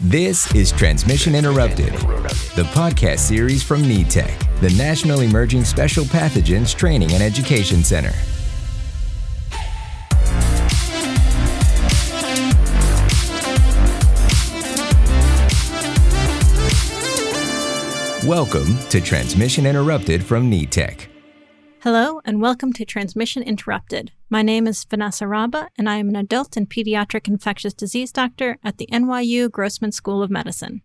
This is Transmission Interrupted, the podcast series from NETEC, the National Emerging Special Pathogens Training and Education Center. Welcome to Transmission Interrupted from NETEC. Hello, and welcome to Transmission Interrupted. My name is Vanessa Raabe, and I am an adult and pediatric infectious disease doctor at the NYU Grossman School of Medicine.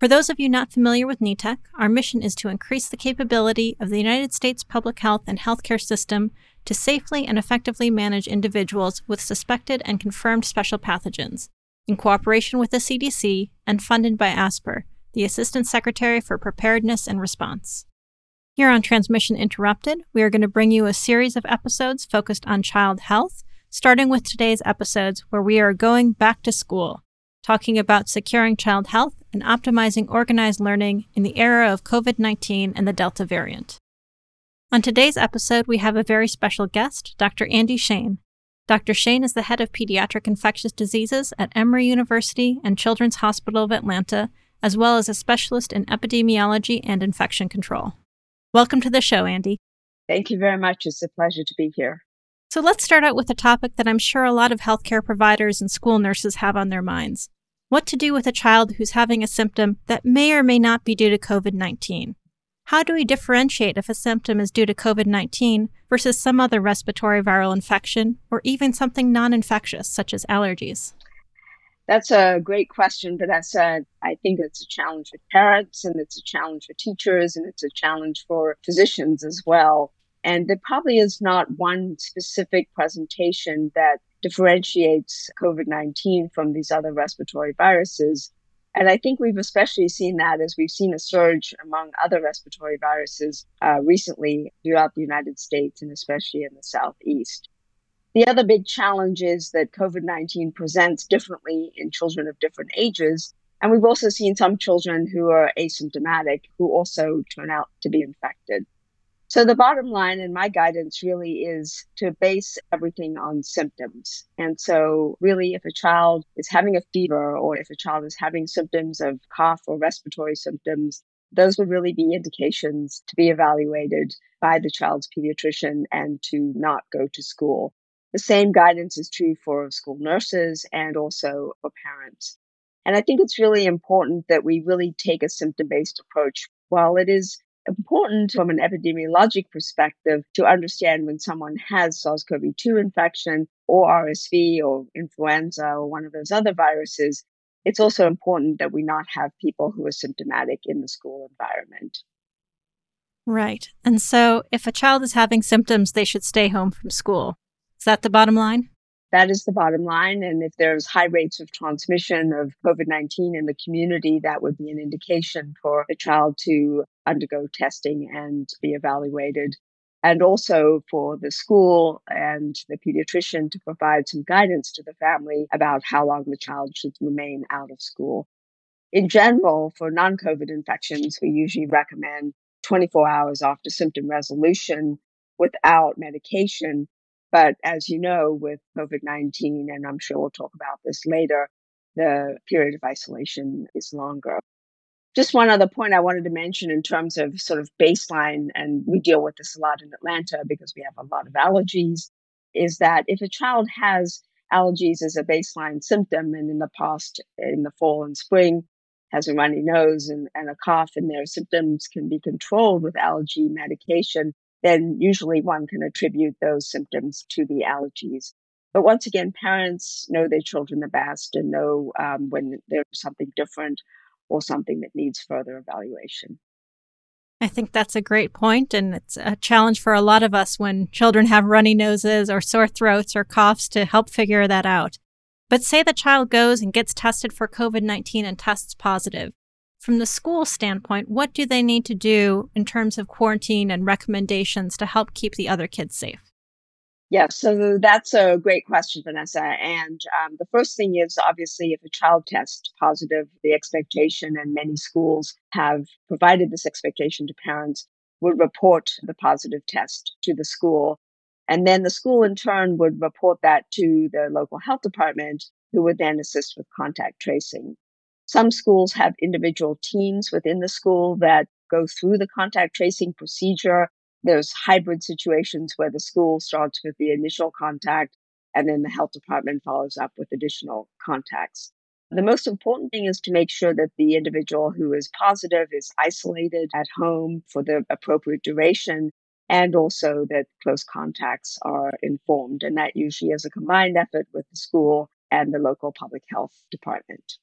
For those of you not familiar with NETEC, our mission is to increase the capability of the United States public health and healthcare system to safely and effectively manage individuals with suspected and confirmed special pathogens, in cooperation with the CDC and funded by ASPR, the Assistant Secretary for Preparedness and Response. Here on Transmission Interrupted, we are going to bring you a series of episodes focused on child health, starting with today's episodes where we are going back to school, talking about securing child health and optimizing organized learning in the era of COVID 19 and the Delta variant. On today's episode, we have a very special guest, Dr. Andi Shane. Dr. Shane is the head of pediatric infectious diseases at Emory University and Children's Hospital of Atlanta, as well as a specialist in epidemiology and infection control. Welcome to the show, Andi. Thank you very much. It's a pleasure to be here. So let's start out with a topic that I'm sure a lot of healthcare providers and school nurses have on their minds what to do with a child who's having a symptom that may or may not be due to COVID 19. How do we differentiate if a symptom is due to COVID 19 versus some other respiratory viral infection or even something non infectious, such as allergies? That's a great question, Vanessa. I think it's a challenge for parents and it's a challenge for teachers and it's a challenge for physicians as well. And there probably is not one specific presentation that differentiates COVID 19 from these other respiratory viruses. And I think we've especially seen that as we've seen a surge among other respiratory viruses uh, recently throughout the United States and especially in the Southeast. The other big challenge is that COVID 19 presents differently in children of different ages. And we've also seen some children who are asymptomatic who also turn out to be infected. So the bottom line and my guidance really is to base everything on symptoms. And so really if a child is having a fever or if a child is having symptoms of cough or respiratory symptoms, those would really be indications to be evaluated by the child's pediatrician and to not go to school. The same guidance is true for school nurses and also for parents. And I think it's really important that we really take a symptom based approach. While it is important from an epidemiologic perspective to understand when someone has SARS CoV 2 infection or RSV or influenza or one of those other viruses, it's also important that we not have people who are symptomatic in the school environment. Right. And so if a child is having symptoms, they should stay home from school. Is that the bottom line? That is the bottom line. And if there's high rates of transmission of COVID 19 in the community, that would be an indication for the child to undergo testing and be evaluated. And also for the school and the pediatrician to provide some guidance to the family about how long the child should remain out of school. In general, for non COVID infections, we usually recommend 24 hours after symptom resolution without medication but as you know, with COVID 19, and I'm sure we'll talk about this later, the period of isolation is longer. Just one other point I wanted to mention in terms of sort of baseline, and we deal with this a lot in Atlanta because we have a lot of allergies, is that if a child has allergies as a baseline symptom, and in the past, in the fall and spring, has a runny nose and, and a cough, and their symptoms can be controlled with allergy medication, then usually one can attribute those symptoms to the allergies. But once again, parents know their children the best and know um, when there's something different or something that needs further evaluation. I think that's a great point, and it's a challenge for a lot of us when children have runny noses or sore throats or coughs to help figure that out. But say the child goes and gets tested for COVID 19 and tests positive from the school standpoint, what do they need to do in terms of quarantine and recommendations to help keep the other kids safe? Yeah, so that's a great question, Vanessa. And um, the first thing is obviously if a child tests positive, the expectation, and many schools have provided this expectation to parents, would report the positive test to the school. And then the school in turn would report that to the local health department, who would then assist with contact tracing. Some schools have individual teams within the school that go through the contact tracing procedure. There's hybrid situations where the school starts with the initial contact and then the health department follows up with additional contacts. The most important thing is to make sure that the individual who is positive is isolated at home for the appropriate duration and also that close contacts are informed. And that usually is a combined effort with the school and the local public health department.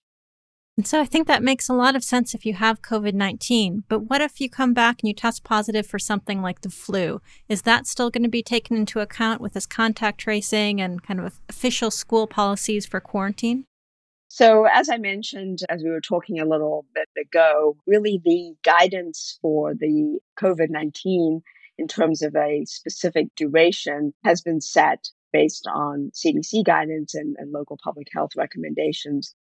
And so I think that makes a lot of sense if you have COVID 19. But what if you come back and you test positive for something like the flu? Is that still going to be taken into account with this contact tracing and kind of official school policies for quarantine? So, as I mentioned, as we were talking a little bit ago, really the guidance for the COVID 19 in terms of a specific duration has been set based on CDC guidance and, and local public health recommendations.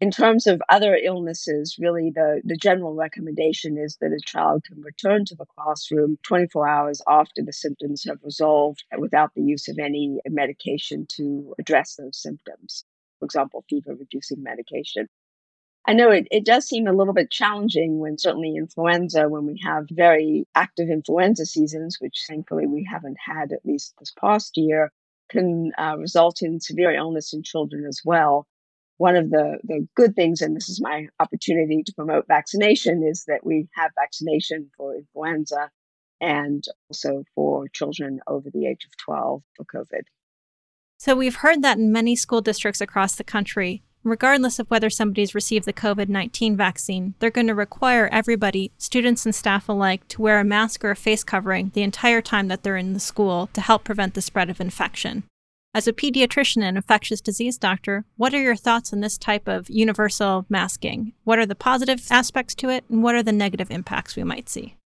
In terms of other illnesses, really the, the general recommendation is that a child can return to the classroom 24 hours after the symptoms have resolved without the use of any medication to address those symptoms for example, fever reducing medication. I know it, it does seem a little bit challenging when certainly influenza, when we have very active influenza seasons, which thankfully we haven't had at least this past year, can uh, result in severe illness in children as well. One of the, the good things, and this is my opportunity to promote vaccination, is that we have vaccination for influenza and also for children over the age of 12 for COVID. So we've heard that in many school districts across the country, regardless of whether somebody's received the COVID 19 vaccine, they're going to require everybody, students and staff alike, to wear a mask or a face covering the entire time that they're in the school to help prevent the spread of infection. As a pediatrician and infectious disease doctor, what are your thoughts on this type of universal masking? What are the positive aspects to it, and what are the negative impacts we might see?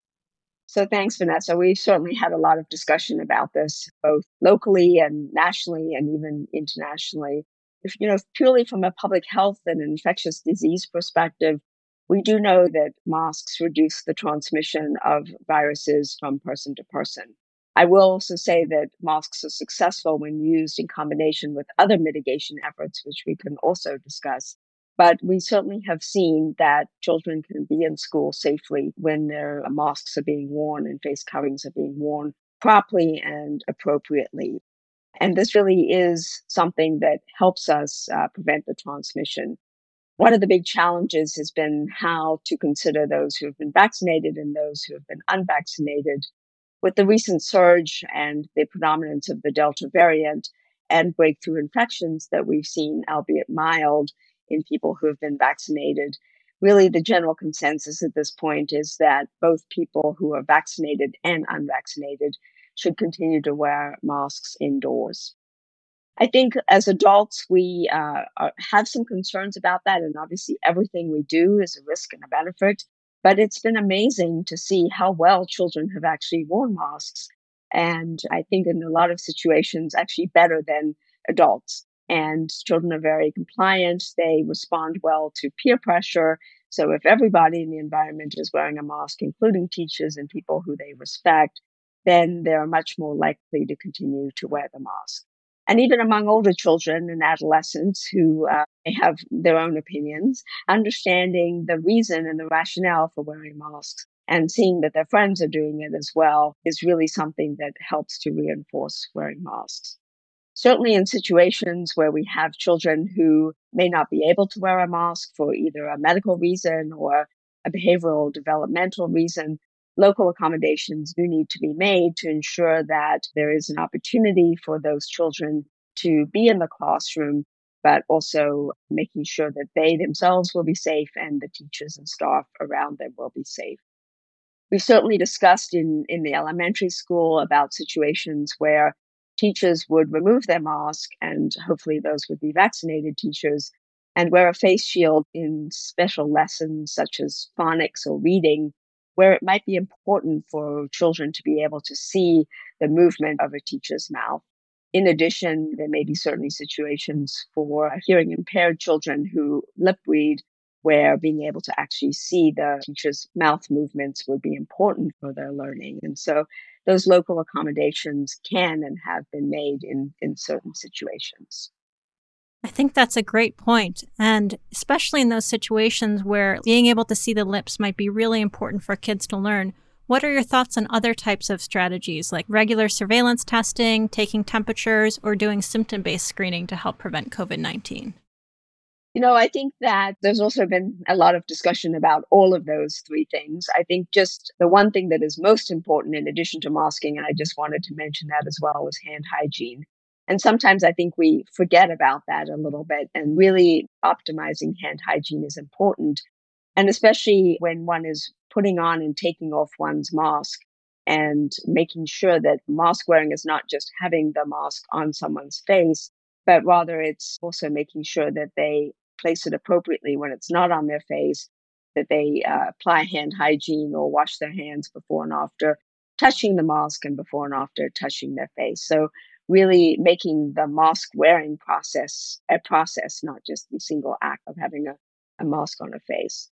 So thanks, Vanessa. We've certainly had a lot of discussion about this, both locally and nationally and even internationally. If, you know, purely from a public health and infectious disease perspective, we do know that masks reduce the transmission of viruses from person to person. I will also say that masks are successful when used in combination with other mitigation efforts, which we can also discuss. But we certainly have seen that children can be in school safely when their masks are being worn and face coverings are being worn properly and appropriately. And this really is something that helps us uh, prevent the transmission. One of the big challenges has been how to consider those who have been vaccinated and those who have been unvaccinated. With the recent surge and the predominance of the Delta variant and breakthrough infections that we've seen, albeit mild, in people who have been vaccinated. Really, the general consensus at this point is that both people who are vaccinated and unvaccinated should continue to wear masks indoors. I think as adults, we uh, are, have some concerns about that. And obviously, everything we do is a risk and a benefit. But it's been amazing to see how well children have actually worn masks. And I think in a lot of situations, actually better than adults and children are very compliant. They respond well to peer pressure. So if everybody in the environment is wearing a mask, including teachers and people who they respect, then they're much more likely to continue to wear the mask. And even among older children and adolescents who uh, have their own opinions, understanding the reason and the rationale for wearing masks and seeing that their friends are doing it as well is really something that helps to reinforce wearing masks. Certainly in situations where we have children who may not be able to wear a mask for either a medical reason or a behavioral developmental reason, local accommodations do need to be made to ensure that there is an opportunity for those children to be in the classroom, but also making sure that they themselves will be safe and the teachers and staff around them will be safe. We've certainly discussed in, in the elementary school about situations where teachers would remove their mask, and hopefully those would be vaccinated teachers, and wear a face shield in special lessons such as phonics or reading, where it might be important for children to be able to see the movement of a teacher's mouth. In addition, there may be certainly situations for hearing impaired children who lip read where being able to actually see the teacher's mouth movements would be important for their learning. And so those local accommodations can and have been made in, in certain situations. I think that's a great point. And especially in those situations where being able to see the lips might be really important for kids to learn. What are your thoughts on other types of strategies like regular surveillance testing, taking temperatures, or doing symptom based screening to help prevent COVID 19? You know, I think that there's also been a lot of discussion about all of those three things. I think just the one thing that is most important, in addition to masking, and I just wanted to mention that as well, is hand hygiene. And sometimes I think we forget about that a little bit, and really optimizing hand hygiene is important. And especially when one is putting on and taking off one's mask and making sure that mask wearing is not just having the mask on someone's face, but rather it's also making sure that they place it appropriately when it's not on their face, that they uh, apply hand hygiene or wash their hands before and after touching the mask and before and after touching their face. So really making the mask wearing process a process, not just the single act of having a, a mask on a face.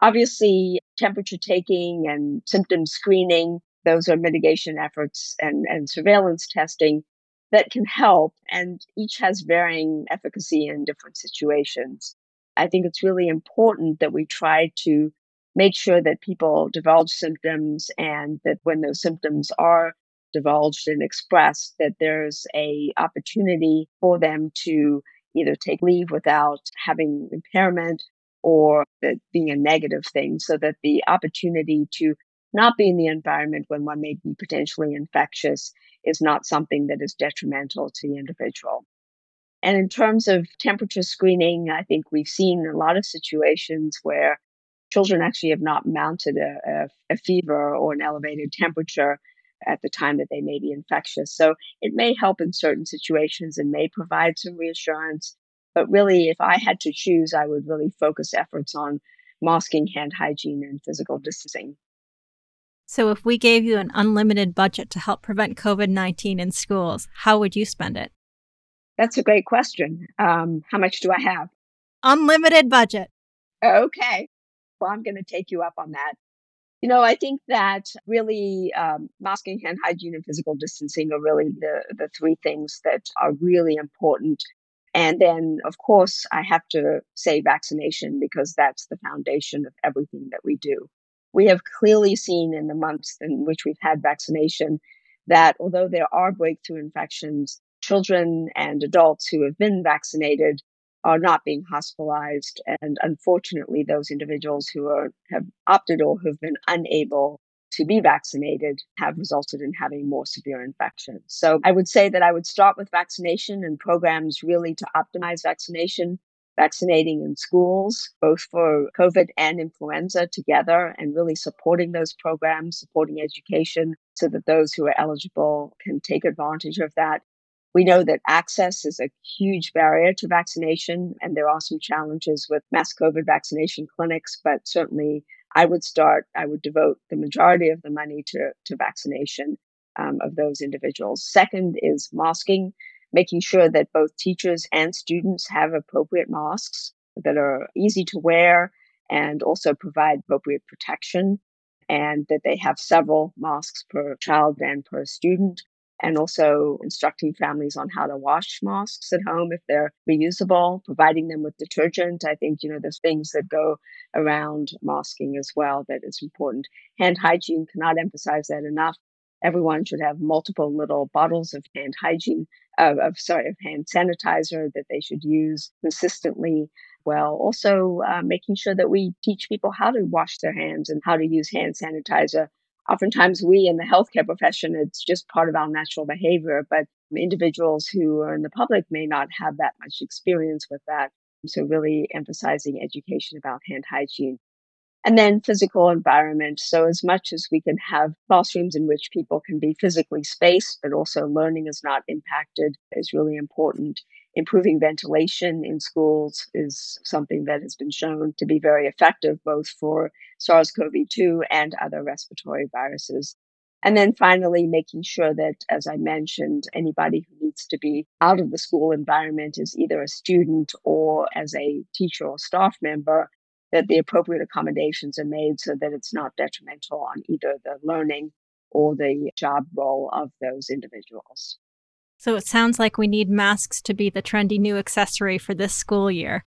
Obviously, temperature taking and symptom screening, those are mitigation efforts and, and surveillance testing that can help, and each has varying efficacy in different situations. I think it's really important that we try to make sure that people divulge symptoms and that when those symptoms are divulged and expressed that there's a opportunity for them to either take leave without having impairment or that being a negative thing so that the opportunity to not be in the environment when one may be potentially infectious is not something that is detrimental to the individual. And in terms of temperature screening, I think we've seen a lot of situations where children actually have not mounted a, a, a fever or an elevated temperature at the time that they may be infectious. So it may help in certain situations and may provide some reassurance. But really, if I had to choose, I would really focus efforts on masking, hand hygiene, and physical distancing. So, if we gave you an unlimited budget to help prevent COVID 19 in schools, how would you spend it? That's a great question. Um, how much do I have? Unlimited budget. Okay. Well, I'm going to take you up on that. You know, I think that really um, masking, hand hygiene, and physical distancing are really the, the three things that are really important. And then, of course, I have to say vaccination because that's the foundation of everything that we do. We have clearly seen in the months in which we've had vaccination that although there are breakthrough infections, children and adults who have been vaccinated are not being hospitalized. And unfortunately, those individuals who are, have opted or who've been unable to be vaccinated have resulted in having more severe infections. So I would say that I would start with vaccination and programs really to optimize vaccination, vaccinating in schools, both for COVID and influenza together, and really supporting those programs, supporting education so that those who are eligible can take advantage of that. We know that access is a huge barrier to vaccination, and there are some challenges with mass COVID vaccination clinics, but certainly I would start, I would devote the majority of the money to, to vaccination um, of those individuals. Second is masking, making sure that both teachers and students have appropriate masks that are easy to wear and also provide appropriate protection, and that they have several masks per child and per student and also instructing families on how to wash masks at home if they're reusable, providing them with detergent. I think, you know, there's things that go around masking as well that is important. Hand hygiene cannot emphasize that enough. Everyone should have multiple little bottles of hand hygiene, of sorry, of hand sanitizer that they should use consistently. Well, also uh, making sure that we teach people how to wash their hands and how to use hand sanitizer oftentimes we in the healthcare profession, it's just part of our natural behavior, but individuals who are in the public may not have that much experience with that. So really emphasizing education about hand hygiene. And then physical environment. So as much as we can have classrooms in which people can be physically spaced, but also learning is not impacted is really important. Improving ventilation in schools is something that has been shown to be very effective, both for SARS CoV 2 and other respiratory viruses. And then finally, making sure that, as I mentioned, anybody who needs to be out of the school environment is either a student or as a teacher or staff member, that the appropriate accommodations are made so that it's not detrimental on either the learning or the job role of those individuals. So it sounds like we need masks to be the trendy new accessory for this school year.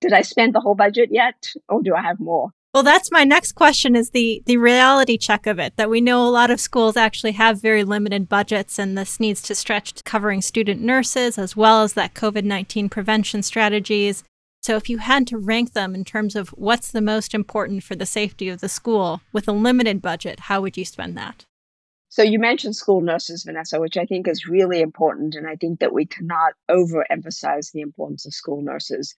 Did I spend the whole budget yet, or do I have more? Well, that's my next question is the the reality check of it that we know a lot of schools actually have very limited budgets and this needs to stretch to covering student nurses as well as that COVID-19 prevention strategies. So if you had to rank them in terms of what's the most important for the safety of the school with a limited budget, how would you spend that? So you mentioned school nurses, Vanessa, which I think is really important. And I think that we cannot overemphasize the importance of school nurses.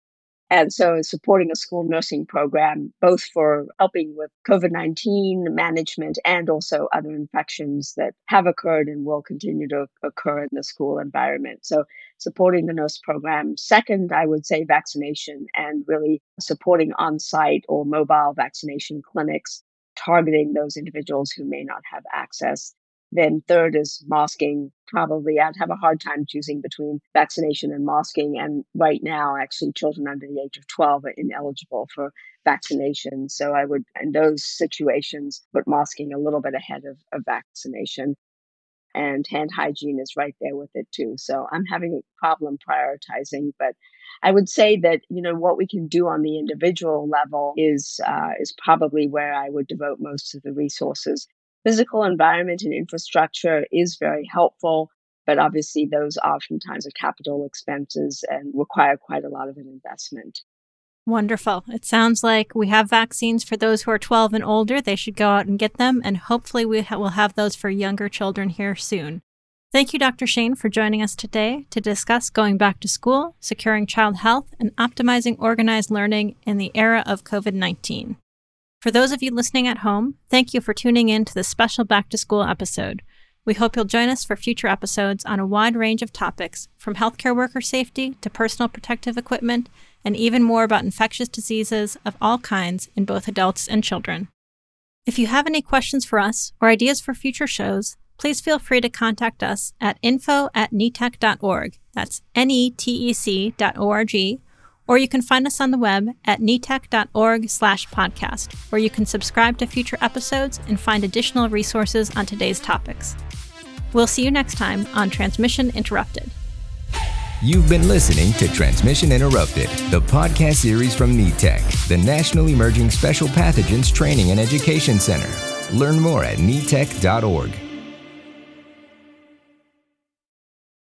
And so supporting a school nursing program, both for helping with COVID 19 management and also other infections that have occurred and will continue to occur in the school environment. So supporting the nurse program. Second, I would say vaccination and really supporting on site or mobile vaccination clinics targeting those individuals who may not have access then third is masking. Probably I'd have a hard time choosing between vaccination and masking. And right now, actually, children under the age of 12 are ineligible for vaccination. So I would, in those situations, put masking a little bit ahead of, of vaccination. And hand hygiene is right there with it too. So I'm having a problem prioritizing, but I would say that you know what we can do on the individual level is uh, is probably where I would devote most of the resources physical environment and infrastructure is very helpful, but obviously those oftentimes are capital expenses and require quite a lot of an investment. Wonderful. It sounds like we have vaccines for those who are 12 and older. They should go out and get them, and hopefully, we ha- will have those for younger children here soon. Thank you, Dr. Shane, for joining us today to discuss going back to school, securing child health, and optimizing organized learning in the era of COVID 19. For those of you listening at home, thank you for tuning in to this special back to school episode. We hope you'll join us for future episodes on a wide range of topics, from healthcare worker safety to personal protective equipment, and even more about infectious diseases of all kinds in both adults and children. If you have any questions for us or ideas for future shows, please feel free to contact us at info at netec.org. That's N E T E C dot O R G or you can find us on the web at netec.org slash podcast, where you can subscribe to future episodes and find additional resources on today's topics. We'll see you next time on Transmission Interrupted. You've been listening to Transmission Interrupted, the podcast series from NETEC, the National Emerging Special Pathogens Training and Education Center. Learn more at netec.org.